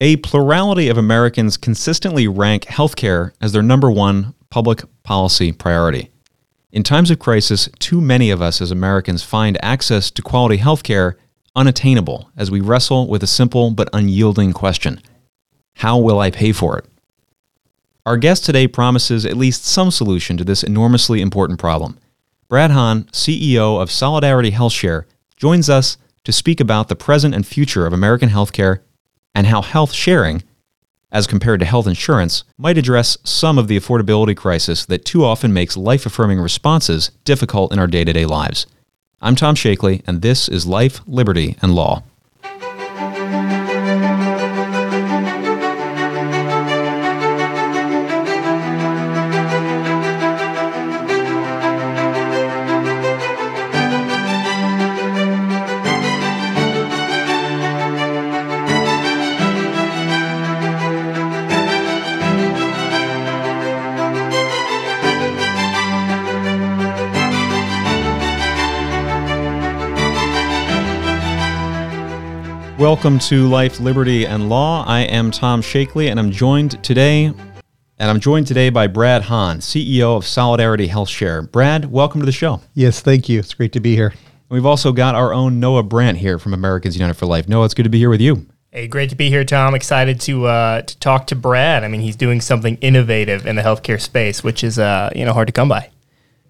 A plurality of Americans consistently rank healthcare as their number one public policy priority. In times of crisis, too many of us as Americans find access to quality healthcare unattainable as we wrestle with a simple but unyielding question How will I pay for it? Our guest today promises at least some solution to this enormously important problem. Brad Hahn, CEO of Solidarity HealthShare, joins us to speak about the present and future of American healthcare and how health sharing, as compared to health insurance, might address some of the affordability crisis that too often makes life affirming responses difficult in our day to day lives. I'm Tom Shakely, and this is Life, Liberty, and Law. Welcome to Life, Liberty, and Law. I am Tom Shakely, and I'm joined today, and I'm joined today by Brad Hahn, CEO of Solidarity HealthShare. Brad, welcome to the show. Yes, thank you. It's great to be here. We've also got our own Noah Brandt here from Americans United for Life. Noah, it's good to be here with you. Hey, great to be here, Tom. Excited to uh, to talk to Brad. I mean, he's doing something innovative in the healthcare space, which is uh, you know hard to come by.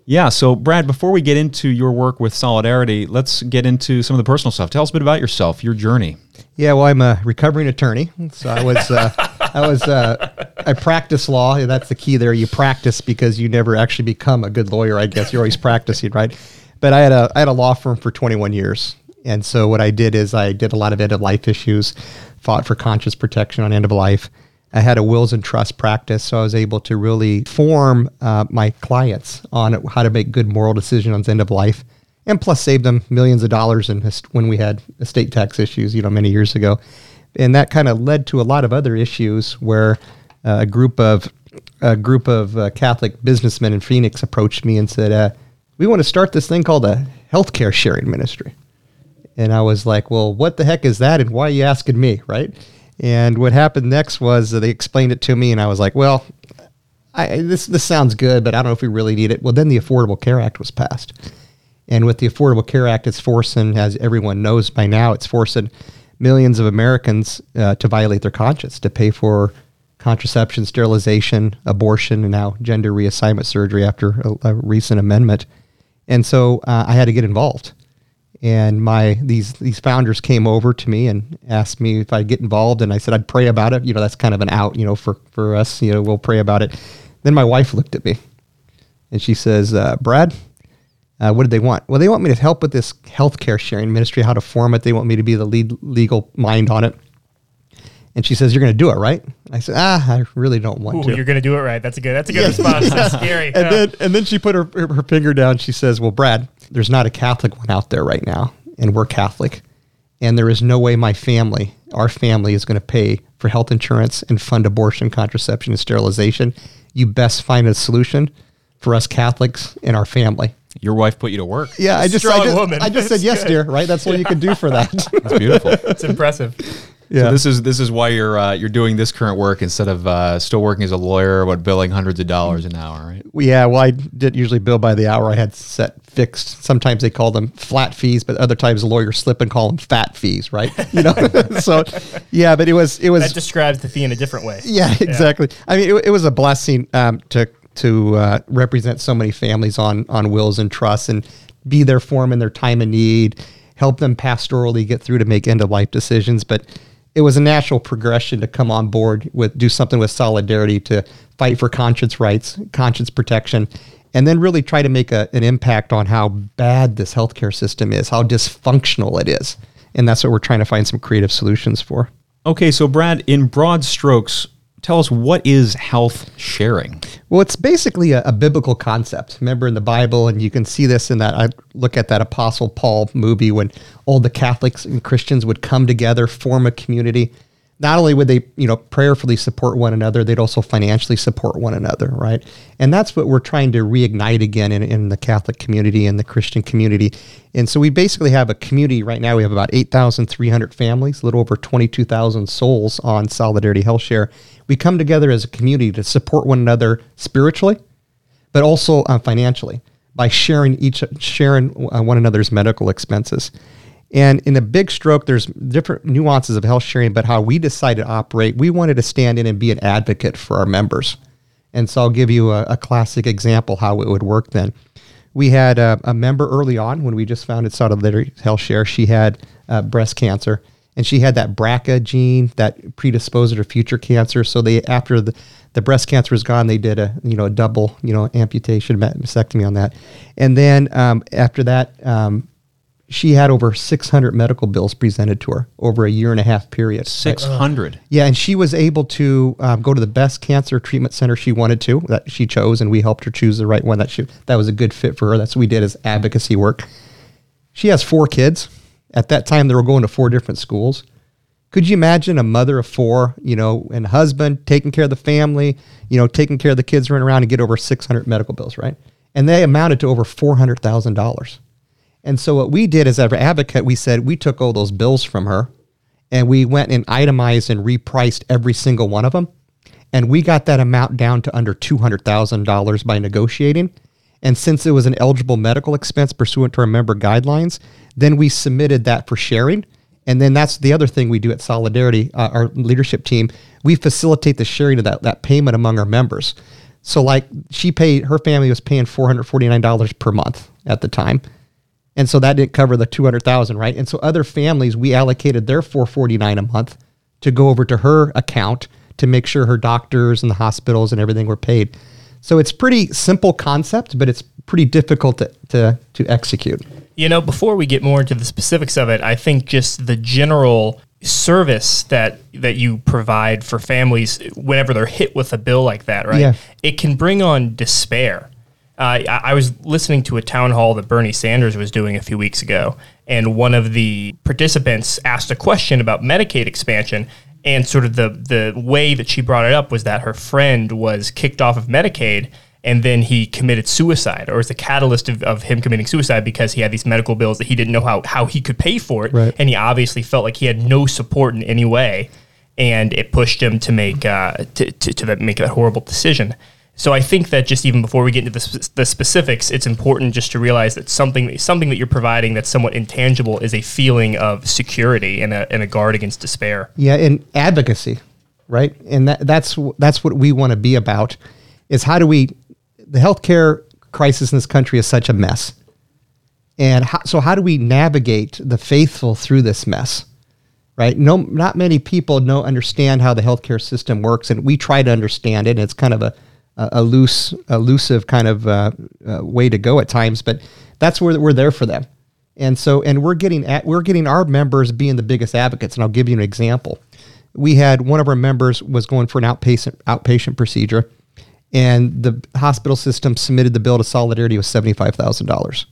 Yeah. So, Brad, before we get into your work with Solidarity, let's get into some of the personal stuff. Tell us a bit about yourself, your journey. Yeah, well, I'm a recovering attorney. So I was, uh, I was, uh, I practice law. That's the key there. You practice because you never actually become a good lawyer. I guess you're always practicing, right? But I had a, I had a law firm for 21 years, and so what I did is I did a lot of end of life issues, fought for conscious protection on end of life. I had a wills and trust practice, so I was able to really form uh, my clients on how to make good moral decisions on end of life, and plus saved them millions of dollars in when we had estate tax issues, you know, many years ago. And that kind of led to a lot of other issues where uh, a group of a group of uh, Catholic businessmen in Phoenix approached me and said, uh, "We want to start this thing called a healthcare sharing ministry." And I was like, "Well, what the heck is that? And why are you asking me?" Right? And what happened next was they explained it to me, and I was like, well, I, this this sounds good, but I don't know if we really need it. Well, then the Affordable Care Act was passed, and with the Affordable Care Act, it's forcing, as everyone knows by now, it's forcing millions of Americans uh, to violate their conscience to pay for contraception, sterilization, abortion, and now gender reassignment surgery after a, a recent amendment. And so uh, I had to get involved. And my these these founders came over to me and asked me if I'd get involved and I said I'd pray about it. You know that's kind of an out you know for for us you know we'll pray about it. Then my wife looked at me and she says uh, Brad uh, what did they want well they want me to help with this healthcare sharing ministry how to form it they want me to be the lead legal mind on it and she says, "You're going to do it, right?" I said, "Ah, I really don't want Ooh, to." You're going to do it right. That's a good. That's a good response. That's scary. And then, and then she put her, her her finger down. She says, "Well, Brad, there's not a Catholic one out there right now, and we're Catholic, and there is no way my family, our family, is going to pay for health insurance and fund abortion, contraception, and sterilization. You best find a solution for us Catholics and our family." Your wife put you to work. Yeah, I just, I just, woman. I just said yes, good. dear. Right? That's what you could do for that. That's beautiful. It's impressive. yeah. So this is this is why you're uh, you're doing this current work instead of uh, still working as a lawyer, but billing hundreds of dollars an hour, right? Yeah, well, I didn't usually bill by the hour. I had set fixed. Sometimes they call them flat fees, but other times lawyers slip and call them fat fees, right? You know, so yeah, but it was it was That describes the fee in a different way. yeah, exactly. I mean, it, it was a blessing um, to to uh, represent so many families on on wills and trusts and be there for them in their time of need, help them pastorally get through to make end of life decisions. But it was a natural progression to come on board with do something with solidarity to fight for conscience rights, conscience protection. And then really try to make a, an impact on how bad this healthcare system is, how dysfunctional it is. And that's what we're trying to find some creative solutions for. Okay, so Brad, in broad strokes, tell us what is health sharing? Well, it's basically a, a biblical concept. Remember in the Bible, and you can see this in that. I look at that Apostle Paul movie when all the Catholics and Christians would come together, form a community. not only would they, you know, prayerfully support one another, they'd also financially support one another, right? And that's what we're trying to reignite again in, in the Catholic community and the Christian community. And so we basically have a community right now. We have about 8,300 families, a little over 22,000 souls on Solidarity Health Share. We come together as a community to support one another spiritually, but also uh, financially by sharing each sharing uh, one another's medical expenses. And in a big stroke, there's different nuances of health sharing, but how we decided to operate, we wanted to stand in and be an advocate for our members. And so I'll give you a, a classic example how it would work then. We had a, a, member early on when we just founded Solidarity Health Share. She had uh, breast cancer and she had that BRCA gene that predisposed her to future cancer. So they, after the, the breast cancer was gone, they did a, you know, a double, you know, amputation, mastectomy on that. And then um, after that, um, she had over 600 medical bills presented to her over a year and a half period. 600? Yeah, and she was able to um, go to the best cancer treatment center she wanted to, that she chose, and we helped her choose the right one that she that was a good fit for her. That's what we did as advocacy work. She has four kids. At that time, they were going to four different schools. Could you imagine a mother of four, you know, and husband taking care of the family, you know, taking care of the kids running around and get over 600 medical bills, right? And they amounted to over $400,000 and so what we did as an advocate, we said we took all those bills from her and we went and itemized and repriced every single one of them. And we got that amount down to under $200,000 by negotiating. And since it was an eligible medical expense pursuant to our member guidelines, then we submitted that for sharing. And then that's the other thing we do at Solidarity, uh, our leadership team. We facilitate the sharing of that, that payment among our members. So, like, she paid, her family was paying $449 per month at the time and so that didn't cover the 200,000, right? And so other families, we allocated their 449 a month to go over to her account to make sure her doctors and the hospitals and everything were paid. So it's pretty simple concept, but it's pretty difficult to, to, to execute. You know, before we get more into the specifics of it, I think just the general service that that you provide for families whenever they're hit with a bill like that, right? Yeah. It can bring on despair uh, I, I was listening to a town hall that Bernie Sanders was doing a few weeks ago, and one of the participants asked a question about Medicaid expansion. And sort of the the way that she brought it up was that her friend was kicked off of Medicaid and then he committed suicide or was the catalyst of, of, him committing suicide because he had these medical bills that he didn't know how, how he could pay for it right. and he obviously felt like he had no support in any way and it pushed him to make uh, to, to, to make that horrible decision so I think that just even before we get into the, the specifics, it's important just to realize that something something that you're providing that's somewhat intangible is a feeling of security and a, and a guard against despair. Yeah, and advocacy, right? And that, that's that's what we want to be about. Is how do we the healthcare crisis in this country is such a mess, and how, so how do we navigate the faithful through this mess? Right? No, not many people know understand how the healthcare system works, and we try to understand it. And it's kind of a a loose, elusive kind of uh, uh, way to go at times, but that's where we're there for them. And so, and we're getting at, we're getting our members being the biggest advocates. And I'll give you an example. We had one of our members was going for an outpatient outpatient procedure, and the hospital system submitted the bill to Solidarity with seventy five thousand dollars.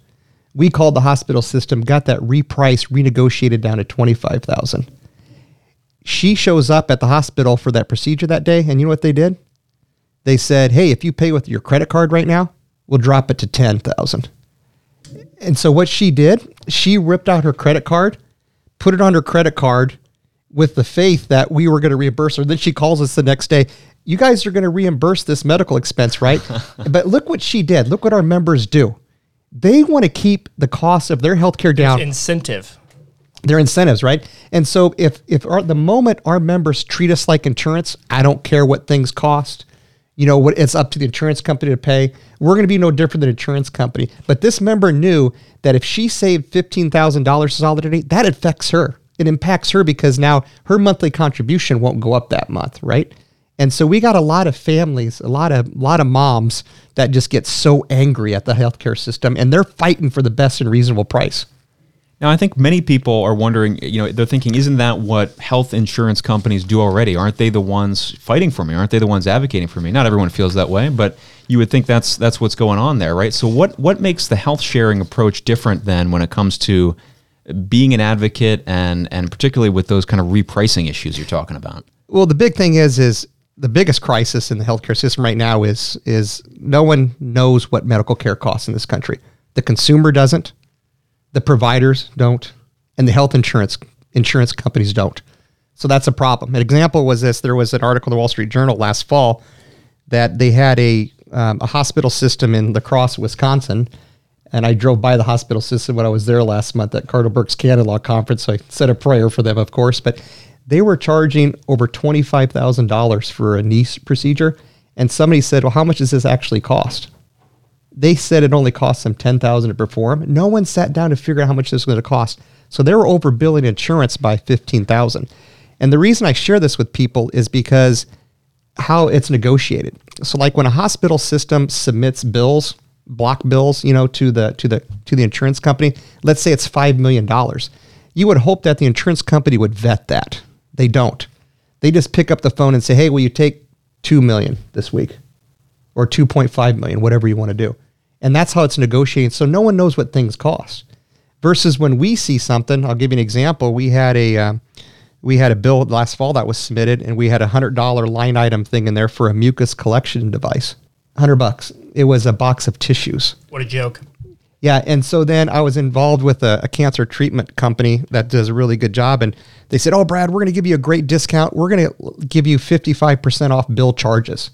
We called the hospital system, got that repriced, renegotiated down to twenty five thousand. She shows up at the hospital for that procedure that day, and you know what they did? They said, "Hey, if you pay with your credit card right now, we'll drop it to 10,000." And so what she did, she ripped out her credit card, put it on her credit card with the faith that we were going to reimburse her. Then she calls us the next day, "You guys are going to reimburse this medical expense, right?" but look what she did. Look what our members do. They want to keep the cost of their healthcare down. There's incentive their incentives, right? And so if if our, the moment our members treat us like insurance, I don't care what things cost you know what it's up to the insurance company to pay. We're going to be no different than insurance company. But this member knew that if she saved $15000 to solidarity that affects her. It impacts her because now her monthly contribution won't go up that month right? And so we got a lot of families a lot of a lot of moms that just get so angry at the healthcare system and they're fighting for the best and reasonable price now, I think many people are wondering, you know, they're thinking, isn't that what health insurance companies do already? Aren't they the ones fighting for me? Aren't they the ones advocating for me? Not everyone feels that way, but you would think that's that's what's going on there, right? So what what makes the health sharing approach different than when it comes to being an advocate and and particularly with those kind of repricing issues you're talking about? Well, the big thing is is the biggest crisis in the healthcare system right now is is no one knows what medical care costs in this country. The consumer doesn't, the providers don't, and the health insurance insurance companies don't. So that's a problem. An example was this: there was an article in the Wall Street Journal last fall that they had a um, a hospital system in La Crosse, Wisconsin, and I drove by the hospital system when I was there last month at Cardinal Burke's Canon Law Conference. So I said a prayer for them, of course, but they were charging over twenty five thousand dollars for a knee procedure, and somebody said, "Well, how much does this actually cost?" They said it only cost them ten thousand to perform. No one sat down to figure out how much this was going to cost. So they were overbilling insurance by fifteen thousand. And the reason I share this with people is because how it's negotiated. So like when a hospital system submits bills, block bills, you know, to the to the to the insurance company, let's say it's 5 million dollars. You would hope that the insurance company would vet that. They don't. They just pick up the phone and say, "Hey, will you take 2 million this week?" or 2.5 million, whatever you want to do. And that's how it's negotiated. So no one knows what things cost. Versus when we see something, I'll give you an example. We had a uh, we had a bill last fall that was submitted, and we had a hundred dollar line item thing in there for a mucus collection device. Hundred bucks. It was a box of tissues. What a joke. Yeah, and so then I was involved with a, a, cancer treatment company that does a really good job, and they said, "Oh, Brad, we're going to give you a great discount. We're going to give you fifty five percent off bill charges."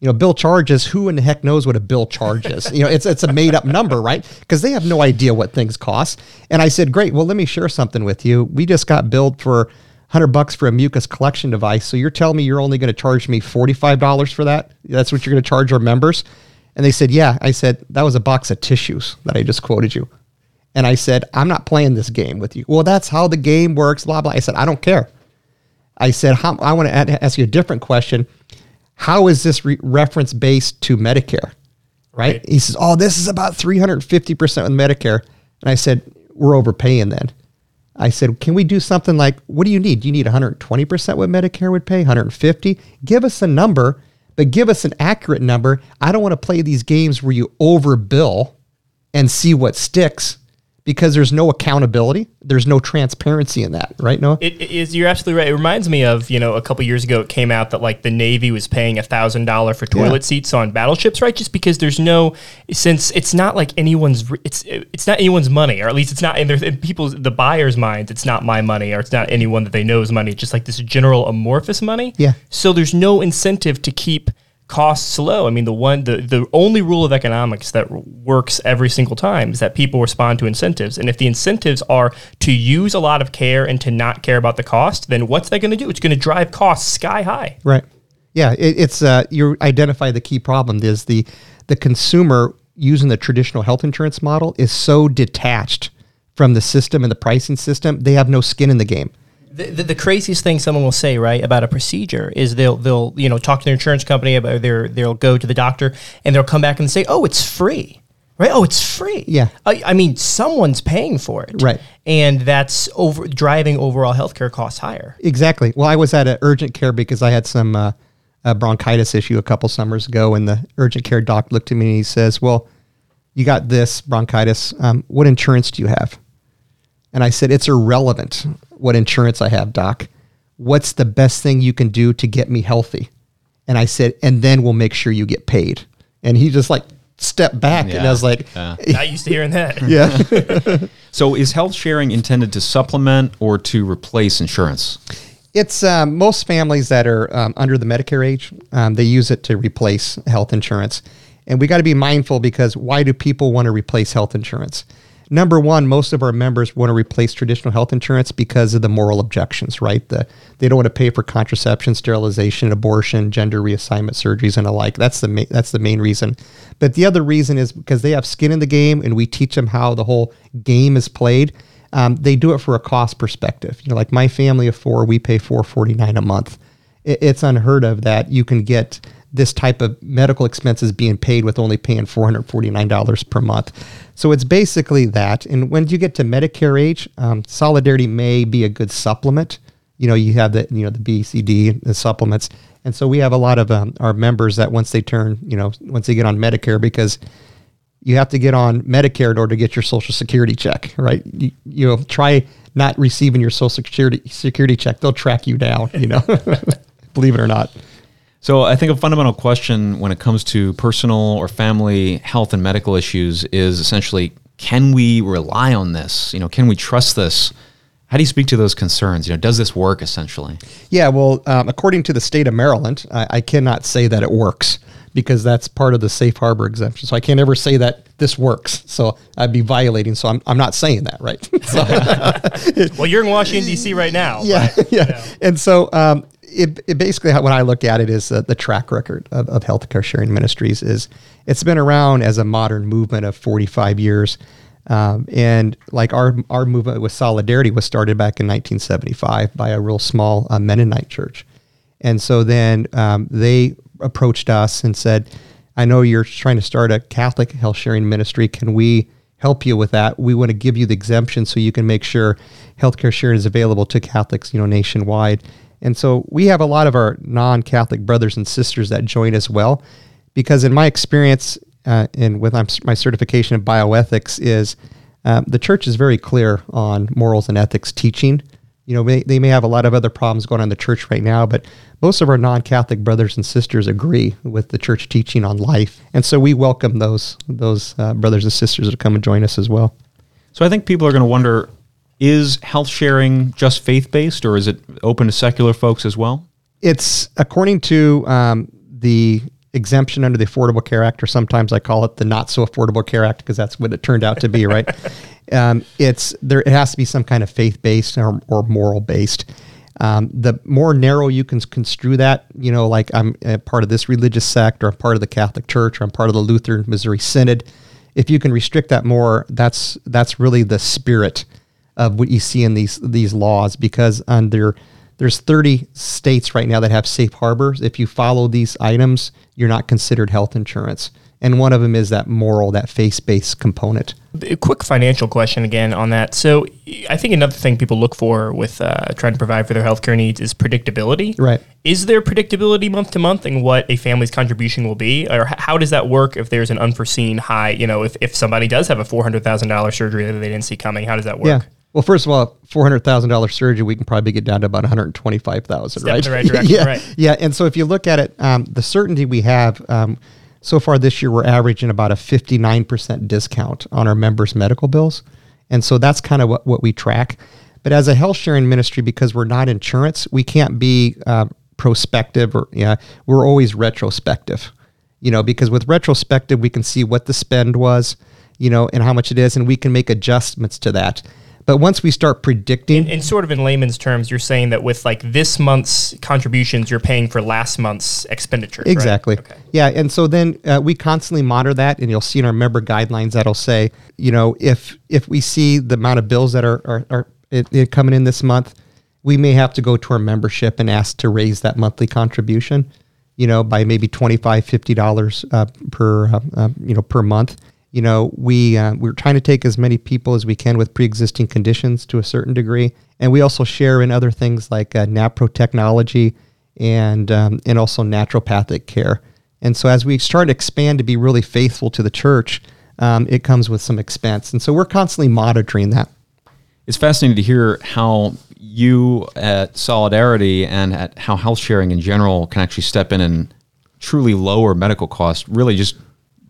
You know, bill charges. Who in the heck knows what a bill charges? you know, it's it's a made up number, right? Because they have no idea what things cost. And I said, "Great. Well, let me share something with you. We just got billed for 100 bucks for a mucus collection device. So you're telling me you're only going to charge me $45 for that? That's what you're going to charge our members? And they said, Yeah. I said, That was a box of tissues that I just quoted you. And I said, I'm not playing this game with you. Well, that's how the game works, blah, blah. I said, I don't care. I said, I want to ask you a different question. How is this re- reference based to Medicare? Right? right? He says, Oh, this is about 350% with Medicare. And I said, We're overpaying then. I said, can we do something like, what do you need? Do you need 120% what Medicare would pay? 150? Give us a number, but give us an accurate number. I don't want to play these games where you overbill and see what sticks because there's no accountability. There's no transparency in that, right? Noah? It, it is. You're absolutely right. It reminds me of you know a couple years ago it came out that like the Navy was paying a thousand dollar for toilet yeah. seats on battleships, right? Just because there's no since it's not like anyone's it's it's not anyone's money, or at least it's not in their in people's the buyer's minds. It's not my money, or it's not anyone that they know's money. It's just like this general amorphous money. Yeah. So there's no incentive to keep costs low. I mean, the one the the only rule of economics that works every single time is that people respond to incentives. And if the incentives are to use a lot of care and to not care about the cost, then what's that going to do? It's going to drive costs sky high. Right. Yeah. It, it's uh, you identify the key problem is the the consumer using the traditional health insurance model is so detached from the system and the pricing system. They have no skin in the game. The, the, the, craziest thing someone will say right about a procedure is they'll they'll you know talk to their insurance company about their they'll go to the doctor and they'll come back and say oh it's free right? Oh it's free. Yeah. I, I mean someone's paying for it. Right. And that's over driving overall healthcare costs higher. Exactly. Well I was at an urgent care because I had some uh, bronchitis issue a couple summers ago and the urgent care doc looked at me and he says well you got this bronchitis. Um, what insurance do you have? And I said, It's irrelevant what insurance I have, doc. What's the best thing you can do to get me healthy? And I said, And then we'll make sure you get paid. And he just like stepped back. Yeah. And I was like, yeah. Not used to hearing that. yeah. so is health sharing intended to supplement or to replace insurance? It's um, most families that are um, under the Medicare age, um, they use it to replace health insurance. And we got to be mindful because why do people want to replace health insurance? Number one, most of our members want to replace traditional health insurance because of the moral objections, right? The, they don't want to pay for contraception, sterilization, abortion, gender reassignment surgeries, and the like. That's the ma- that's the main reason. But the other reason is because they have skin in the game, and we teach them how the whole game is played. Um, they do it for a cost perspective. You know, like my family of four, we pay four forty nine a month. It, it's unheard of that you can get this type of medical expenses being paid with only paying $449 per month. So it's basically that. And when you get to Medicare age, um, Solidarity may be a good supplement. You know, you have the you know the B, C, D, the supplements, and so we have a lot of um, our members that once they turn, you know, once they get on Medicare, because you have to get on Medicare in order to get your Social Security check, right? You, you know, try not receiving your Social Security security check; they'll track you down. You know, believe it or not. So I think a fundamental question when it comes to personal or family health and medical issues is essentially can we rely on this? You know, can we trust this? How do you speak to those concerns? You know, does this work essentially? Yeah, well, um, according to the state of Maryland, I, I, cannot say that it works because that's part of the safe harbor exemption. So I can't ever say that this works. So I'd be violating. So I'm, I'm not saying that, right? so, well, you're in Washington D.C. right now. Yeah, but, yeah. You know. And so um, it, it, basically when I look at it is the track record of, of healthcare sharing ministries is it's been around as a modern movement of 45 years. Um, and like our our movement with solidarity was started back in 1975 by a real small uh, Mennonite church, and so then um, they approached us and said, "I know you're trying to start a Catholic health sharing ministry. Can we help you with that? We want to give you the exemption so you can make sure healthcare sharing is available to Catholics, you know, nationwide." And so we have a lot of our non-Catholic brothers and sisters that join as well, because in my experience, uh, and with my certification in bioethics is um, the church is very clear on morals and ethics teaching. You know, may, they may have a lot of other problems going on in the church right now, but most of our non-Catholic brothers and sisters agree with the church teaching on life, and so we welcome those those uh, brothers and sisters to come and join us as well. So I think people are going to wonder: Is health sharing just faith-based, or is it open to secular folks as well? It's according to um, the exemption under the Affordable Care Act, or sometimes I call it the not so Affordable Care Act because that's what it turned out to be, right? Um, it's there. It has to be some kind of faith based or, or moral based. Um, the more narrow you can construe that, you know, like I'm part of this religious sect, or I'm part of the Catholic Church, or I'm part of the Lutheran Missouri Synod. If you can restrict that more, that's that's really the spirit of what you see in these these laws, because under there's 30 states right now that have safe harbors. If you follow these items, you're not considered health insurance. And one of them is that moral, that face based component. A quick financial question again on that. So, I think another thing people look for with uh, trying to provide for their healthcare needs is predictability. Right. Is there predictability month to month in what a family's contribution will be? Or how does that work if there's an unforeseen high? You know, if, if somebody does have a $400,000 surgery that they didn't see coming, how does that work? Yeah. Well, first of all, four hundred thousand dollars surgery, we can probably get down to about one hundred twenty-five thousand, right? In the right direction, yeah, right. yeah. And so, if you look at it, um, the certainty we have um, so far this year, we're averaging about a fifty-nine percent discount on our members' medical bills, and so that's kind of what, what we track. But as a health sharing ministry, because we're not insurance, we can't be uh, prospective or yeah, we're always retrospective. You know, because with retrospective, we can see what the spend was, you know, and how much it is, and we can make adjustments to that but once we start predicting, and, sort of in layman's terms, you're saying that with like this month's contributions, you're paying for last month's expenditure. Exactly. Right? Okay. Yeah, and so then uh, we constantly monitor that, and you'll see in our member guidelines that'll say, you know, if if we see the amount of bills that are are, are it, it coming in this month, we may have to go to our membership and ask to raise that monthly contribution, you know, by maybe 25 50 dollars uh, per uh, uh you know per month you know, we uh, we're trying to take as many people as we can with pre-existing conditions to a certain degree, and we also share in other things like uh, NAPRO technology and um, and also naturopathic care. And so, as we start to expand to be really faithful to the church, um, it comes with some expense, and so we're constantly monitoring that. It's fascinating to hear how you at Solidarity and at how health sharing in general can actually step in and truly lower medical costs, really just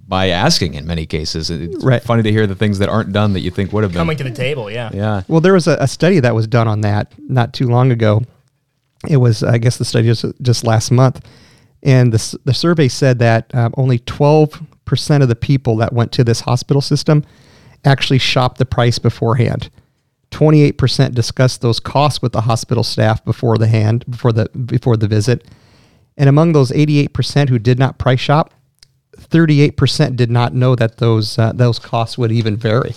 by asking in many cases. It's right. funny to hear the things that aren't done that you think would have been coming to the table. Yeah. Yeah. Well, there was a, a study that was done on that not too long ago. It was, I guess, the study was just last month, and the the survey said that um, only twelve percent of the people that went to this hospital system actually shopped the price beforehand. 28% discussed those costs with the hospital staff before the hand before the before the visit. And among those 88% who did not price shop, 38% did not know that those uh, those costs would even vary.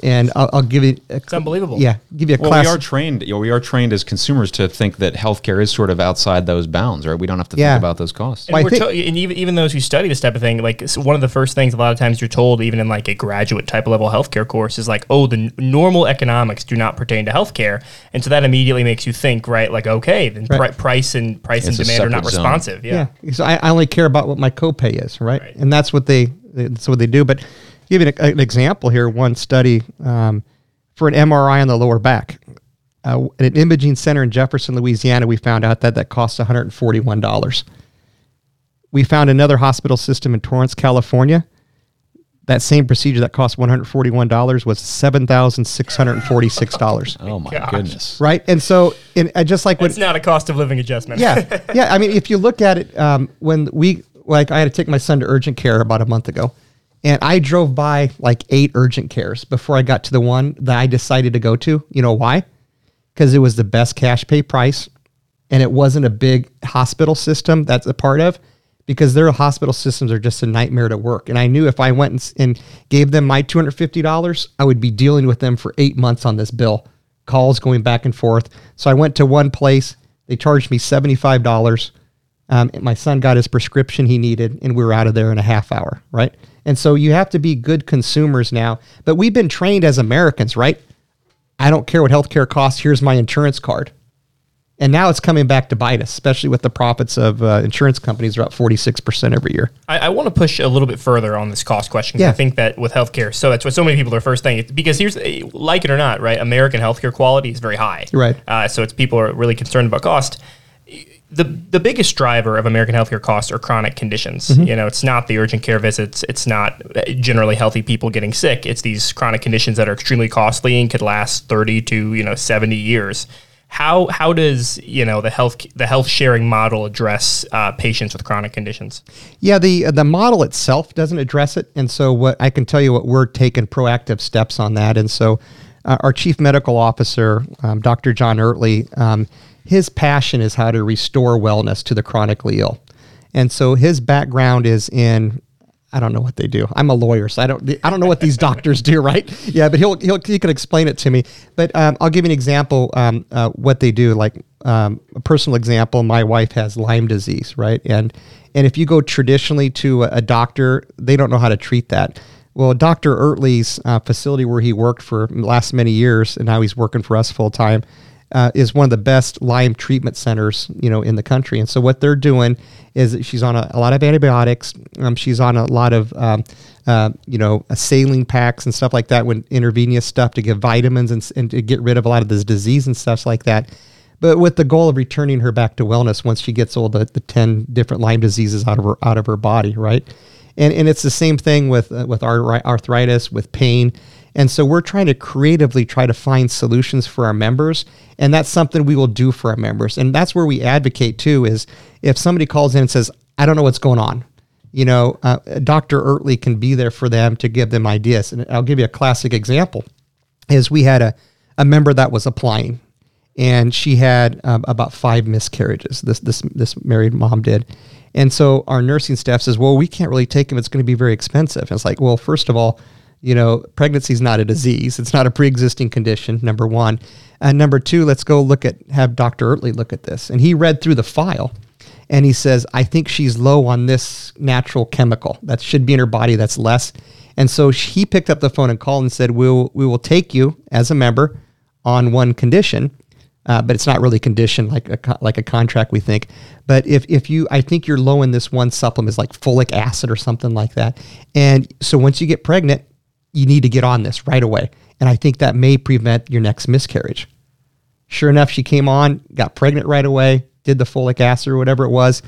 And I'll, I'll give you. A, it's unbelievable. Yeah, give you a well, class. we are trained. You know, we are trained as consumers to think that healthcare is sort of outside those bounds, right? We don't have to yeah. think about those costs. And, well, to- and even even those who study this type of thing, like one of the first things a lot of times you're told, even in like a graduate type level healthcare course, is like, oh, the n- normal economics do not pertain to healthcare, and so that immediately makes you think, right? Like, okay, then right. pr- price and price it's and demand are not zone. responsive. Yeah. yeah. So I, I, only care about what my copay is, right? right? And that's what they that's what they do, but Give you an, an example here. One study um, for an MRI on the lower back. Uh, at an imaging center in Jefferson, Louisiana, we found out that that costs $141. We found another hospital system in Torrance, California. That same procedure that cost $141 was $7,646. Oh my Gosh. goodness. right? And so, in, uh, just like when, It's not a cost of living adjustment. yeah, yeah. I mean, if you look at it, um, when we like, I had to take my son to urgent care about a month ago, and I drove by like eight urgent cares before I got to the one that I decided to go to. You know why? Because it was the best cash pay price, and it wasn't a big hospital system that's a part of. Because their hospital systems are just a nightmare to work, and I knew if I went and, and gave them my two hundred fifty dollars, I would be dealing with them for eight months on this bill, calls going back and forth. So I went to one place. They charged me seventy five dollars. Um, and my son got his prescription he needed, and we were out of there in a half hour, right? And so you have to be good consumers now. But we've been trained as Americans, right? I don't care what healthcare costs. Here's my insurance card. And now it's coming back to bite us, especially with the profits of uh, insurance companies are up 46% every year. I, I want to push a little bit further on this cost question. Yeah. I think that with healthcare, so that's what so many people are first thing. Because here's, like it or not, right? American healthcare quality is very high. Right. Uh, so it's people are really concerned about cost. The the biggest driver of American healthcare costs are chronic conditions. Mm-hmm. You know, it's not the urgent care visits. It's not generally healthy people getting sick. It's these chronic conditions that are extremely costly and could last thirty to you know seventy years. How how does you know the health the health sharing model address uh, patients with chronic conditions? Yeah, the the model itself doesn't address it, and so what I can tell you what we're taking proactive steps on that, and so uh, our chief medical officer, um, Dr. John Ertley, um, his passion is how to restore wellness to the chronically ill, and so his background is in. I don't know what they do. I'm a lawyer, so I don't. I don't know what these doctors do, right? Yeah, but he'll he'll he can explain it to me. But um, I'll give you an example. Um, uh, what they do, like um, a personal example. My wife has Lyme disease, right? And and if you go traditionally to a, a doctor, they don't know how to treat that. Well, Dr. Ertley's uh, facility where he worked for the last many years, and now he's working for us full time, uh, is one of the best Lyme treatment centers, you know, in the country. And so what they're doing is she's on a, a lot of antibiotics. Um, she's on a lot of, um, uh, you know, saline packs and stuff like that, when intravenous stuff to give vitamins and, and to get rid of a lot of this disease and stuff like that. But with the goal of returning her back to wellness once she gets all the, the ten different Lyme diseases out of her out of her body, right? And and it's the same thing with uh, with arthritis, with pain. And so we're trying to creatively try to find solutions for our members, and that's something we will do for our members. And that's where we advocate too. Is if somebody calls in and says, "I don't know what's going on," you know, uh, Dr. Ertley can be there for them to give them ideas. And I'll give you a classic example: is we had a a member that was applying, and she had um, about five miscarriages. This this this married mom did, and so our nursing staff says, "Well, we can't really take him. It's going to be very expensive." And it's like, well, first of all, you know, pregnancy is not a disease. It's not a pre-existing condition. Number one, and number two, let's go look at have Dr. Ertley look at this. And he read through the file, and he says, "I think she's low on this natural chemical that should be in her body. That's less." And so he picked up the phone and called and said, "We'll we will take you as a member on one condition." uh, but it's not really conditioned like a like a contract we think. But if if you, I think you're low in this one supplement is like folic acid or something like that, and so once you get pregnant, you need to get on this right away. And I think that may prevent your next miscarriage. Sure enough, she came on, got pregnant right away, did the folic acid or whatever it was,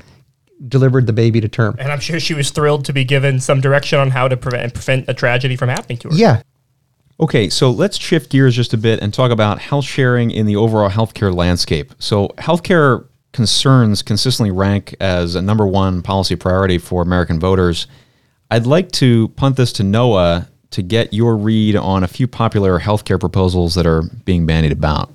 delivered the baby to term. And I'm sure she was thrilled to be given some direction on how to prevent prevent a tragedy from happening to her. Yeah, Okay, so let's shift gears just a bit and talk about health sharing in the overall healthcare landscape. So, healthcare concerns consistently rank as a number one policy priority for American voters. I'd like to punt this to Noah to get your read on a few popular healthcare proposals that are being bandied about.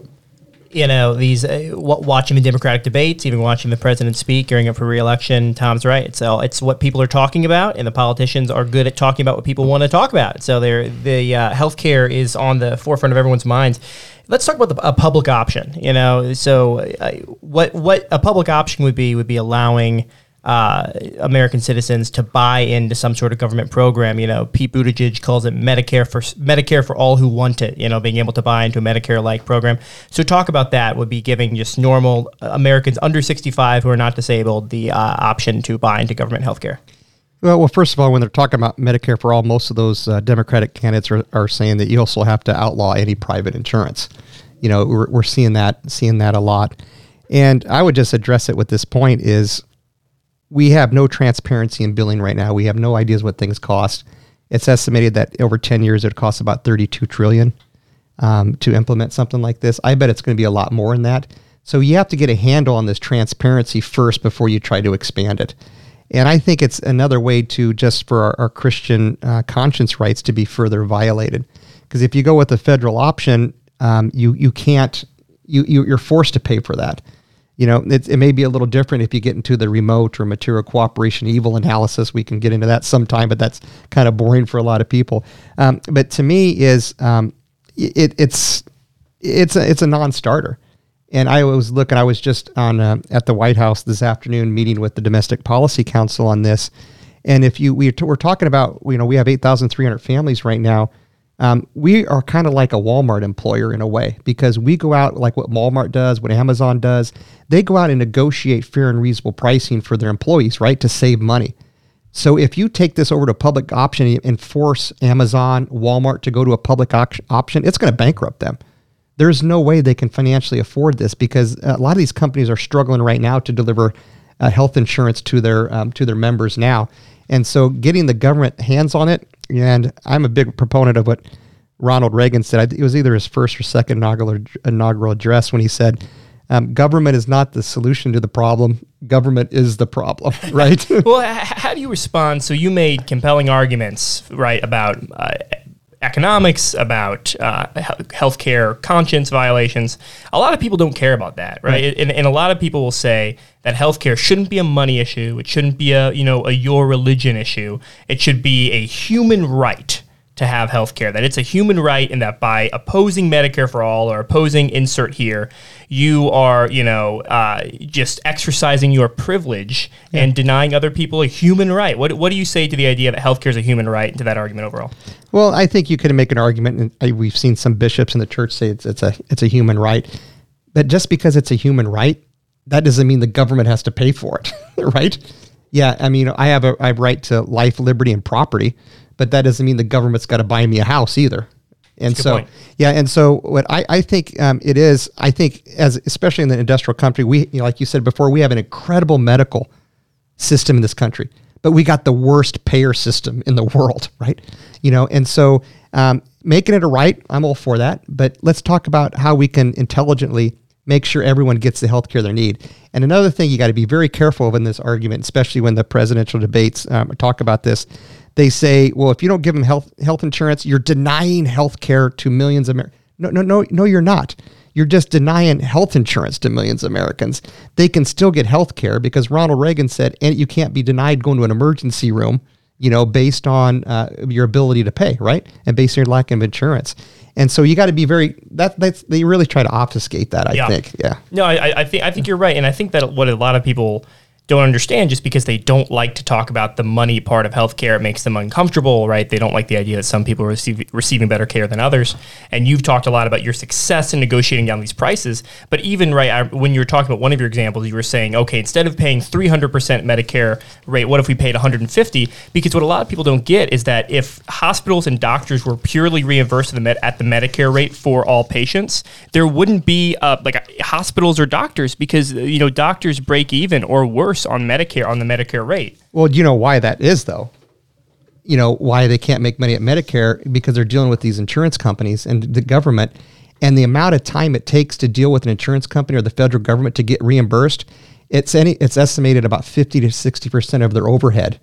you know these uh, watching the Democratic debates, even watching the president speak, gearing up for reelection. Tom's right. So it's what people are talking about, and the politicians are good at talking about what people want to talk about. So they're, the uh, healthcare is on the forefront of everyone's minds. Let's talk about the, a public option. You know, so uh, what what a public option would be would be allowing uh, American citizens to buy into some sort of government program. You know, Pete Buttigieg calls it Medicare for Medicare for all who want it. You know, being able to buy into a Medicare-like program. So talk about that would be giving just normal Americans under 65 who are not disabled the uh, option to buy into government health care. Well, well, first of all, when they're talking about Medicare for all, most of those uh, Democratic candidates are, are saying that you also have to outlaw any private insurance. You know, we're, we're seeing that seeing that a lot, and I would just address it with this point: is we have no transparency in billing right now. We have no ideas what things cost. It's estimated that over ten years it costs about thirty-two trillion um, to implement something like this. I bet it's going to be a lot more than that. So you have to get a handle on this transparency first before you try to expand it. And I think it's another way to just for our, our Christian uh, conscience rights to be further violated. Because if you go with the federal option, um, you you can't you, you you're forced to pay for that. You know, it, it may be a little different if you get into the remote or material cooperation evil analysis. We can get into that sometime, but that's kind of boring for a lot of people. Um, but to me, is um, it, it's it's a, it's a non-starter. And I was looking. I was just on uh, at the White House this afternoon, meeting with the Domestic Policy Council on this. And if you we we're talking about, you know, we have eight thousand three hundred families right now. Um, we are kind of like a Walmart employer in a way because we go out like what Walmart does, what Amazon does. They go out and negotiate fair and reasonable pricing for their employees, right, to save money. So if you take this over to public option and force Amazon, Walmart to go to a public option, it's going to bankrupt them there's no way they can financially afford this because a lot of these companies are struggling right now to deliver uh, health insurance to their um, to their members now. And so getting the government hands on it, and I'm a big proponent of what Ronald Reagan said. It was either his first or second inaugural, inaugural address when he said, um, government is not the solution to the problem. Government is the problem, right? well, how do you respond? So you made compelling arguments, right, about uh, economics, about uh, healthcare conscience violations. A lot of people don't care about that, right? right. And, and, a lot of people will say that healthcare shouldn't be a money issue. It shouldn't be a you know a your religion issue. It should be a human right to have health care, that it's a human right, and that by opposing Medicare for all or opposing insert here, you are, you know, uh, just exercising your privilege yeah. and denying other people a human right. What, what do you say to the idea that healthcare is a human right and to that argument overall? Well, I think you could make an argument, and we've seen some bishops in the church say it's, it's a it's a human right, but just because it's a human right, that doesn't mean the government has to pay for it, right? Yeah, I mean, I have a I have right to life, liberty, and property but that doesn't mean the government's got to buy me a house either. And so, point. yeah, and so what I, I think um, it is, I think as especially in the industrial country, we you know, like you said before, we have an incredible medical system in this country, but we got the worst payer system in the world, right? You know, and so um, making it a right, I'm all for that. But let's talk about how we can intelligently make sure everyone gets the health care they need. And another thing you got to be very careful of in this argument, especially when the presidential debates um, talk about this, they say, well, if you don't give them health health insurance, you're denying health care to millions of Americans. No, no, no, no, you're not. You're just denying health insurance to millions of Americans. They can still get health care because Ronald Reagan said, and you can't be denied going to an emergency room, you know, based on uh, your ability to pay, right? And based on your lack of insurance. And so you got to be very that that's they really try to obfuscate that. I yeah. think, yeah. No, I, I think I think you're right, and I think that what a lot of people don't understand just because they don't like to talk about the money part of healthcare. It makes them uncomfortable, right? They don't like the idea that some people are receive, receiving better care than others. And you've talked a lot about your success in negotiating down these prices. But even right I, when you were talking about one of your examples, you were saying, okay, instead of paying 300% Medicare rate, what if we paid 150? Because what a lot of people don't get is that if hospitals and doctors were purely reimbursed at the, med, at the Medicare rate for all patients, there wouldn't be uh, like hospitals or doctors because you know doctors break even or worse worse on Medicare on the Medicare rate. Well, do you know why that is though? You know why they can't make money at Medicare because they're dealing with these insurance companies and the government, and the amount of time it takes to deal with an insurance company or the federal government to get reimbursed. It's any it's estimated about fifty to sixty percent of their overhead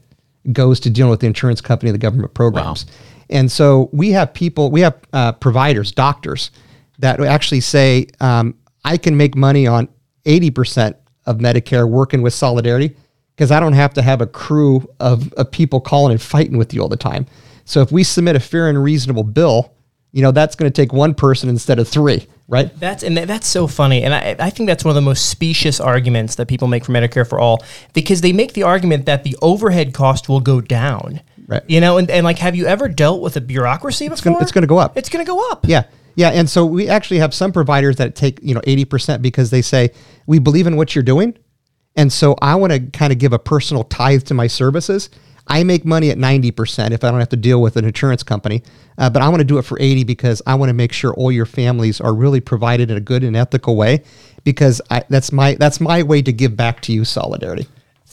goes to dealing with the insurance company, the government programs. Wow. And so we have people, we have uh, providers, doctors that actually say, um, I can make money on 80% of Medicare working with Solidarity because I don't have to have a crew of, of people calling and fighting with you all the time. So if we submit a fair and reasonable bill, you know that's going to take one person instead of three, right? That's and that's so funny, and I, I think that's one of the most specious arguments that people make for Medicare for all because they make the argument that the overhead cost will go down, right? You know, and, and like, have you ever dealt with a bureaucracy before? It's going to go up. It's going to go up. Yeah. Yeah, and so we actually have some providers that take you know eighty percent because they say we believe in what you're doing, and so I want to kind of give a personal tithe to my services. I make money at 90% if I don't have to deal with an insurance company. Uh, but I want to do it for 80 because I want to make sure all your families are really provided in a good and ethical way because I, that's my that's my way to give back to you solidarity.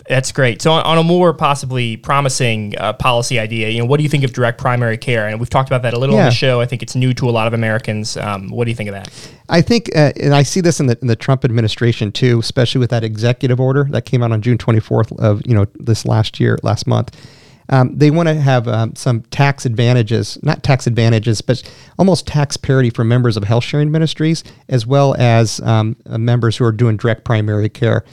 That's great. So, on, on a more possibly promising uh, policy idea, you know, what do you think of direct primary care? And we've talked about that a little yeah. on the show. I think it's new to a lot of Americans. Um, what do you think of that? I think, uh, and I see this in the in the Trump administration too, especially with that executive order that came out on June 24th of you know this last year, last month. Um, they want to have um, some tax advantages, not tax advantages, but almost tax parity for members of health sharing ministries, as well as um, members who are doing direct primary care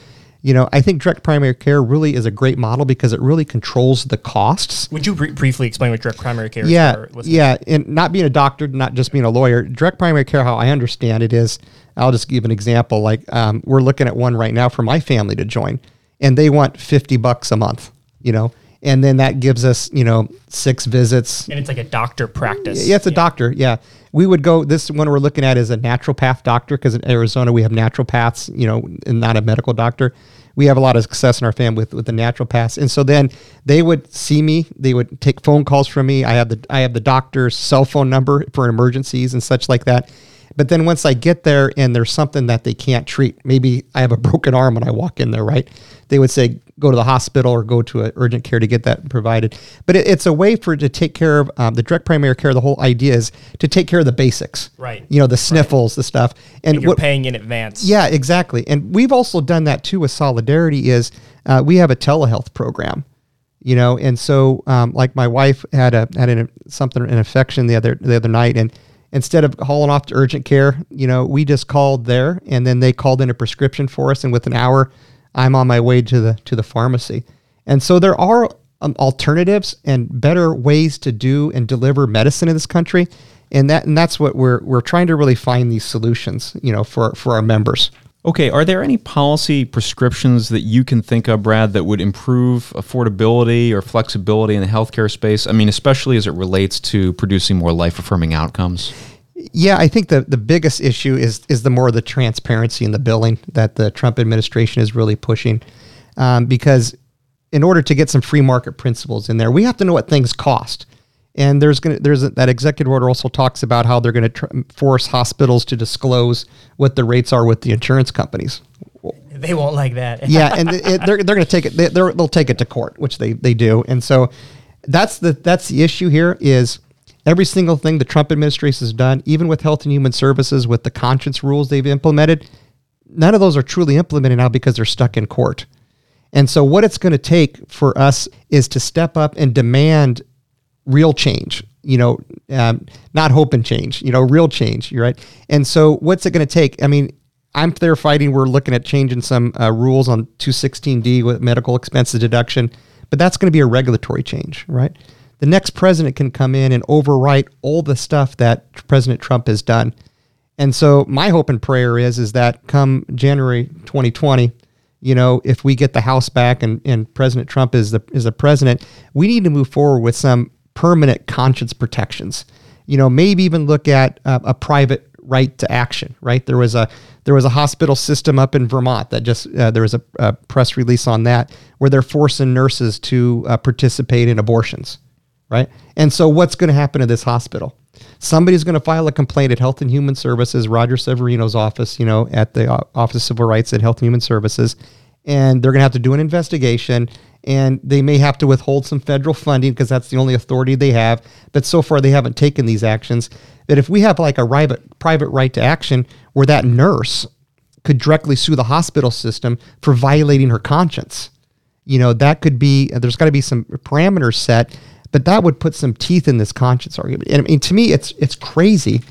you know, I think direct primary care really is a great model because it really controls the costs. Would you br- briefly explain what direct primary care yeah, is? Yeah, and not being a doctor, not just being a lawyer, direct primary care, how I understand it is, I'll just give an example. Like um, we're looking at one right now for my family to join, and they want 50 bucks a month, you know, and then that gives us, you know, six visits. And it's like a doctor practice. Yeah, it's a yeah. doctor. Yeah. We would go, this one we're looking at is a naturopath doctor because in Arizona we have naturopaths, you know, and not a medical doctor. We have a lot of success in our family with, with the naturopaths. And so then they would see me, they would take phone calls from me. I have the, I have the doctor's cell phone number for emergencies and such like that. But then once I get there and there's something that they can't treat, maybe I have a broken arm when I walk in there, right? They would say, go to the hospital or go to a urgent care to get that provided. But it, it's a way for to take care of um, the direct primary care. The whole idea is to take care of the basics, right? You know, the sniffles, right. the stuff, and, and you're what, paying in advance. Yeah, exactly. And we've also done that too with Solidarity. Is uh, we have a telehealth program, you know, and so um, like my wife had a had an, something an infection the other the other night, and instead of hauling off to urgent care, you know, we just called there, and then they called in a prescription for us, and with an hour I'm on my way to the to the pharmacy. And so there are um, alternatives and better ways to do and deliver medicine in this country, and that and that's what we're we're trying to really find these solutions, you know, for for our members. Okay, are there any policy prescriptions that you can think of, Brad, that would improve affordability or flexibility in the healthcare space? I mean, especially as it relates to producing more life affirming outcomes? Yeah, I think the, the biggest issue is is the more the transparency in the billing that the Trump administration is really pushing, um, because in order to get some free market principles in there, we have to know what things cost. And there's gonna there's a, that executive order also talks about how they're going to tr- force hospitals to disclose what the rates are with the insurance companies. They won't like that. yeah, and it, they're they're going to take it. They, they'll take it to court, which they they do. And so that's the that's the issue here is Every single thing the Trump administration has done, even with Health and Human Services, with the conscience rules they've implemented, none of those are truly implemented now because they're stuck in court. And so, what it's going to take for us is to step up and demand real change. You know, um, not hope and change. You know, real change. You're right. And so, what's it going to take? I mean, I'm there fighting. We're looking at changing some uh, rules on 216D with medical expenses deduction, but that's going to be a regulatory change, right? the next president can come in and overwrite all the stuff that President Trump has done. And so my hope and prayer is is that come January 2020, you know, if we get the House back and, and President Trump is the is the president, we need to move forward with some permanent conscience protections. You know, maybe even look at uh, a private right to action. Right? There was a there was a hospital system up in Vermont that just uh, there was a, a, press release on that where they're forcing nurses to uh, participate in abortions right? And so what's going to happen to this hospital? Somebody's going to file a complaint at Health and Human Services, Roger Severino's office, you know, at the Office of Civil Rights at Health and Human Services, and they're going to have to do an investigation and they may have to withhold some federal funding because that's the only authority they have. But so far, they haven't taken these actions. That if we have like a private private right to action where that nurse could directly sue the hospital system for violating her conscience, you know, that could be. There's got to be some parameters set but that would put some teeth in this conscience argument. And I mean, to me, it's it's crazy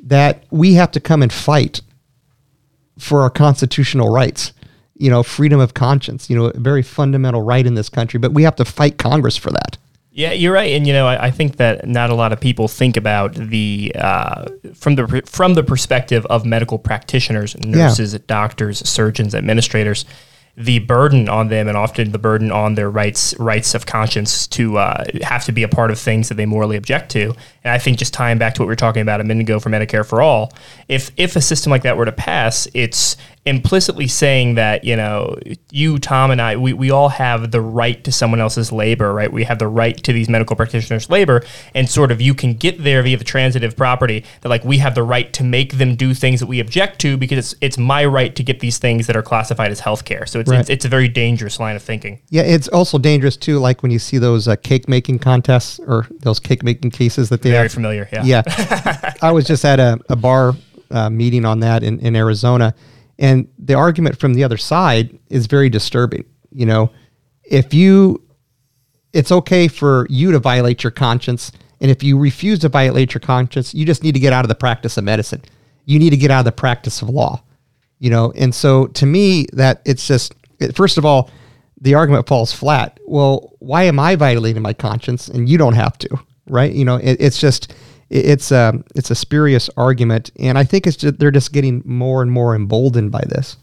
that we have to come and fight for our constitutional rights. You know, freedom of conscience. You know, a very fundamental right in this country, but we have to fight Congress for that. Yeah, you're right, and you know I, I, think that not a lot of people think about the uh, from the from the perspective of medical practitioners, nurses, yeah. doctors, surgeons, administrators the burden on them and often the burden on their rights rights of conscience to uh, have to be a part of things that they morally object to. And I think just tying back to what we were talking about a minute ago for Medicare for all, if if a system like that were to pass, it's implicitly saying that you know you tom and i we, we all have the right to someone else's labor right? We have the right to these medical practitioners labor and sort of you can get there via the transitive property that like we have the right to make them do things that we object to because it's it's my right to get these things that are classified as healthcare. So it's right. it's, it's, a very dangerous line of thinking. Yeah it's also dangerous too like when you see those uh, cake making contests or those cake making cases that they very have. familiar yeah. Yeah. I was just at a, a bar uh, meeting on that in, in arizona and the argument from the other side is very disturbing. You know, if you, it's okay for you to violate your conscience. And if you refuse to violate your conscience, you just need to get out of the practice of medicine. You need to get out of the practice of law. You know, and so to me, that it's just, it, first of all, the argument falls flat. Well, why am I violating my conscience and you don't have to? Right? You know, it, it's just, it's a it's a spurious argument, and I think it's just, they're just getting more and more emboldened by this.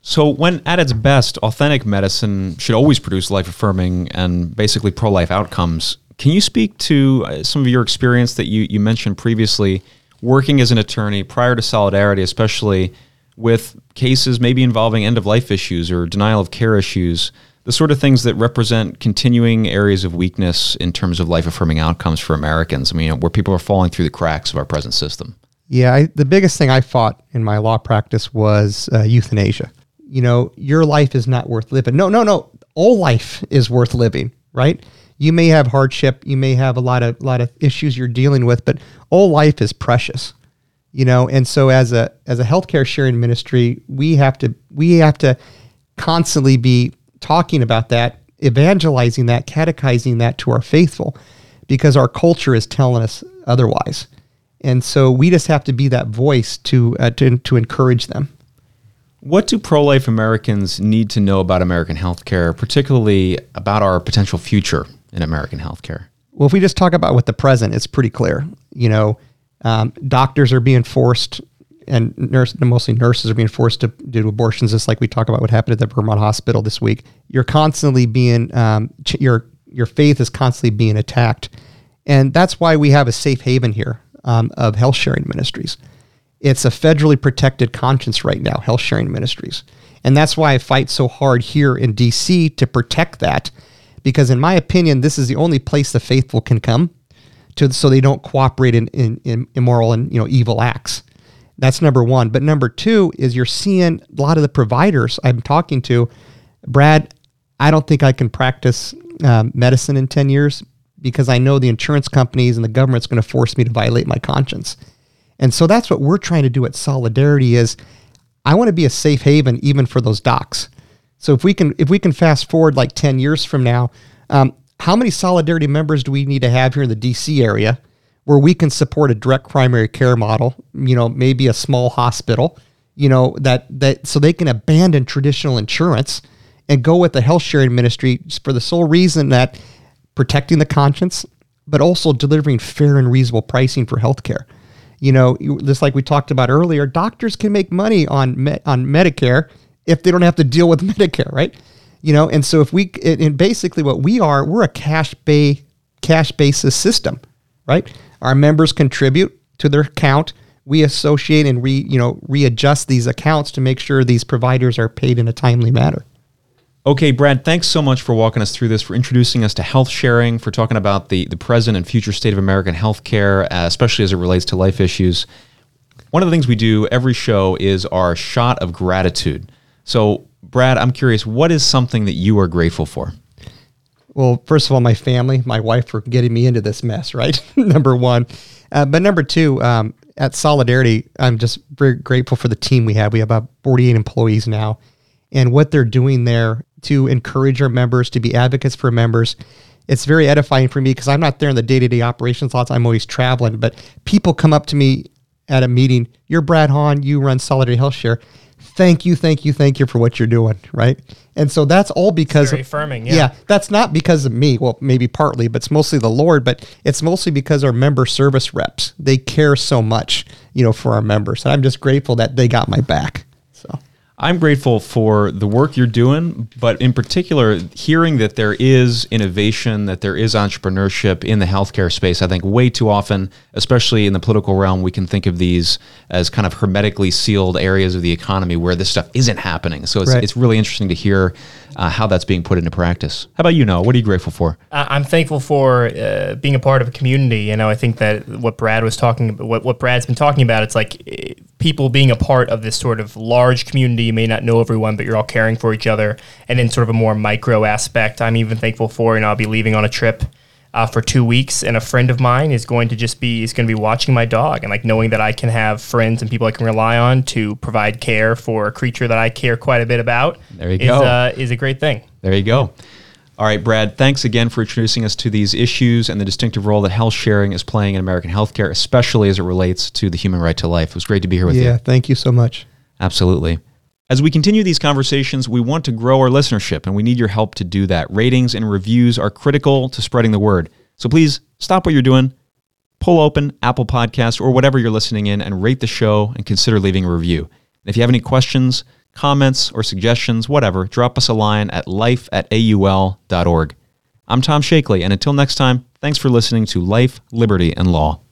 So, when at its best, authentic medicine should always produce life affirming and basically pro life outcomes. Can you speak to uh, some of your experience that you, you mentioned previously, working as an attorney prior to Solidarity, especially with cases maybe involving end of life issues or denial of care issues? The sort of things that represent continuing areas of weakness in terms of life affirming outcomes for Americans. I mean, where people are falling through the cracks of our present system. Yeah, I, the biggest thing I fought in my law practice was uh, euthanasia. You know, your life is not worth living. No, no, no. All life is worth living, right? You may have hardship, you may have a lot of lot of issues you're dealing with, but all life is precious. You know, and so as a as a healthcare sharing ministry, we have to we have to constantly be talking about that, evangelizing that, catechizing that to our faithful, because our culture is telling us otherwise. And so we just have to be that voice to, uh, to, to encourage them. What do pro life Americans need to know about American healthcare, particularly about our potential future in American healthcare? Well, if we just talk about what the present, it's pretty clear. You know, um, doctors are being forced and nurse, mostly nurses are being forced to do abortions, just like we talk about what happened at the Vermont hospital this week. You're constantly being um, ch- your your faith is constantly being attacked, and that's why we have a safe haven here um, of health sharing ministries. It's a federally protected conscience right now, health sharing ministries, and that's why I fight so hard here in D.C. to protect that, because in my opinion, this is the only place the faithful can come to, so they don't cooperate in, in, in immoral and you know evil acts. That's number one. But number two is you're seeing a lot of the providers I'm talking to, Brad, I don't think I can practice um, medicine in 10 years because I know the insurance companies and the government's going to force me to violate my conscience. And so that's what we're trying to do at Solidarity is I want to be a safe haven even for those docs. So if we can if we can fast forward like 10 years from now, um, how many Solidarity members do we need to have here in the DC area? Where we can support a direct primary care model, you know, maybe a small hospital, you know, that that so they can abandon traditional insurance and go with the health sharing ministry for the sole reason that protecting the conscience, but also delivering fair and reasonable pricing for healthcare. You know, just like we talked about earlier, doctors can make money on on Medicare if they don't have to deal with Medicare, right? You know, and so if we and basically what we are, we're a cash pay cash basis system, right? Our members contribute to their account. We associate and re, you know, readjust these accounts to make sure these providers are paid in a timely manner. Okay, Brad, thanks so much for walking us through this, for introducing us to health sharing, for talking about the, the present and future state of American healthcare, uh, especially as it relates to life issues. One of the things we do every show is our shot of gratitude. So, Brad, I'm curious, what is something that you are grateful for? Well, first of all, my family, my wife for getting me into this mess, right? number one. Uh, but number two, um, at Solidarity, I'm just very grateful for the team we have. We have about 48 employees now and what they're doing there to encourage our members to be advocates for members. It's very edifying for me because I'm not there in the day to day operations lots. I'm always traveling, but people come up to me at a meeting. You're Brad Hahn. You run Solidarity Health Share thank you, thank you, thank you for what you're doing, right? And so that's all because affirming, yeah. yeah. That's not because of me. Well, maybe partly, but it's mostly the Lord. But it's mostly because our member service reps they care so much, you know, for our members, and I'm just grateful that they got my back. So. I'm grateful for the work you're doing, but in particular, hearing that there is innovation, that there is entrepreneurship in the healthcare space. I think way too often, especially in the political realm, we can think of these as kind of hermetically sealed areas of the economy where this stuff isn't happening. So it's, right. it's really interesting to hear uh, how that's being put into practice. How about you, Noah? What are you grateful for? I'm thankful for uh, being a part of a community. You know, I think that what Brad was talking about, what, what Brad's been talking about, it's like eh, people being a part of this sort of large community. You may not know everyone, but you're all caring for each other. And in sort of a more micro aspect, I'm even thankful for, you know, I'll be leaving on a trip uh, for two weeks, and a friend of mine is going to just be is going to be watching my dog, and like knowing that I can have friends and people I can rely on to provide care for a creature that I care quite a bit about. There you is, go. Uh, is a great thing. There you go. All right, Brad, thanks again for introducing us to these issues and the distinctive role that health sharing is playing in American healthcare, especially as it relates to the human right to life. It was great to be here with yeah, you. Yeah, thank you so much. Absolutely. As we continue these conversations, we want to grow our listenership, and we need your help to do that. Ratings and reviews are critical to spreading the word. So please stop what you're doing, pull open Apple Podcast or whatever you're listening in, and rate the show and consider leaving a review. And if you have any questions, comments, or suggestions, whatever, drop us a line at life at aul.org. I'm Tom Shakely, and until next time, thanks for listening to Life, Liberty, and Law.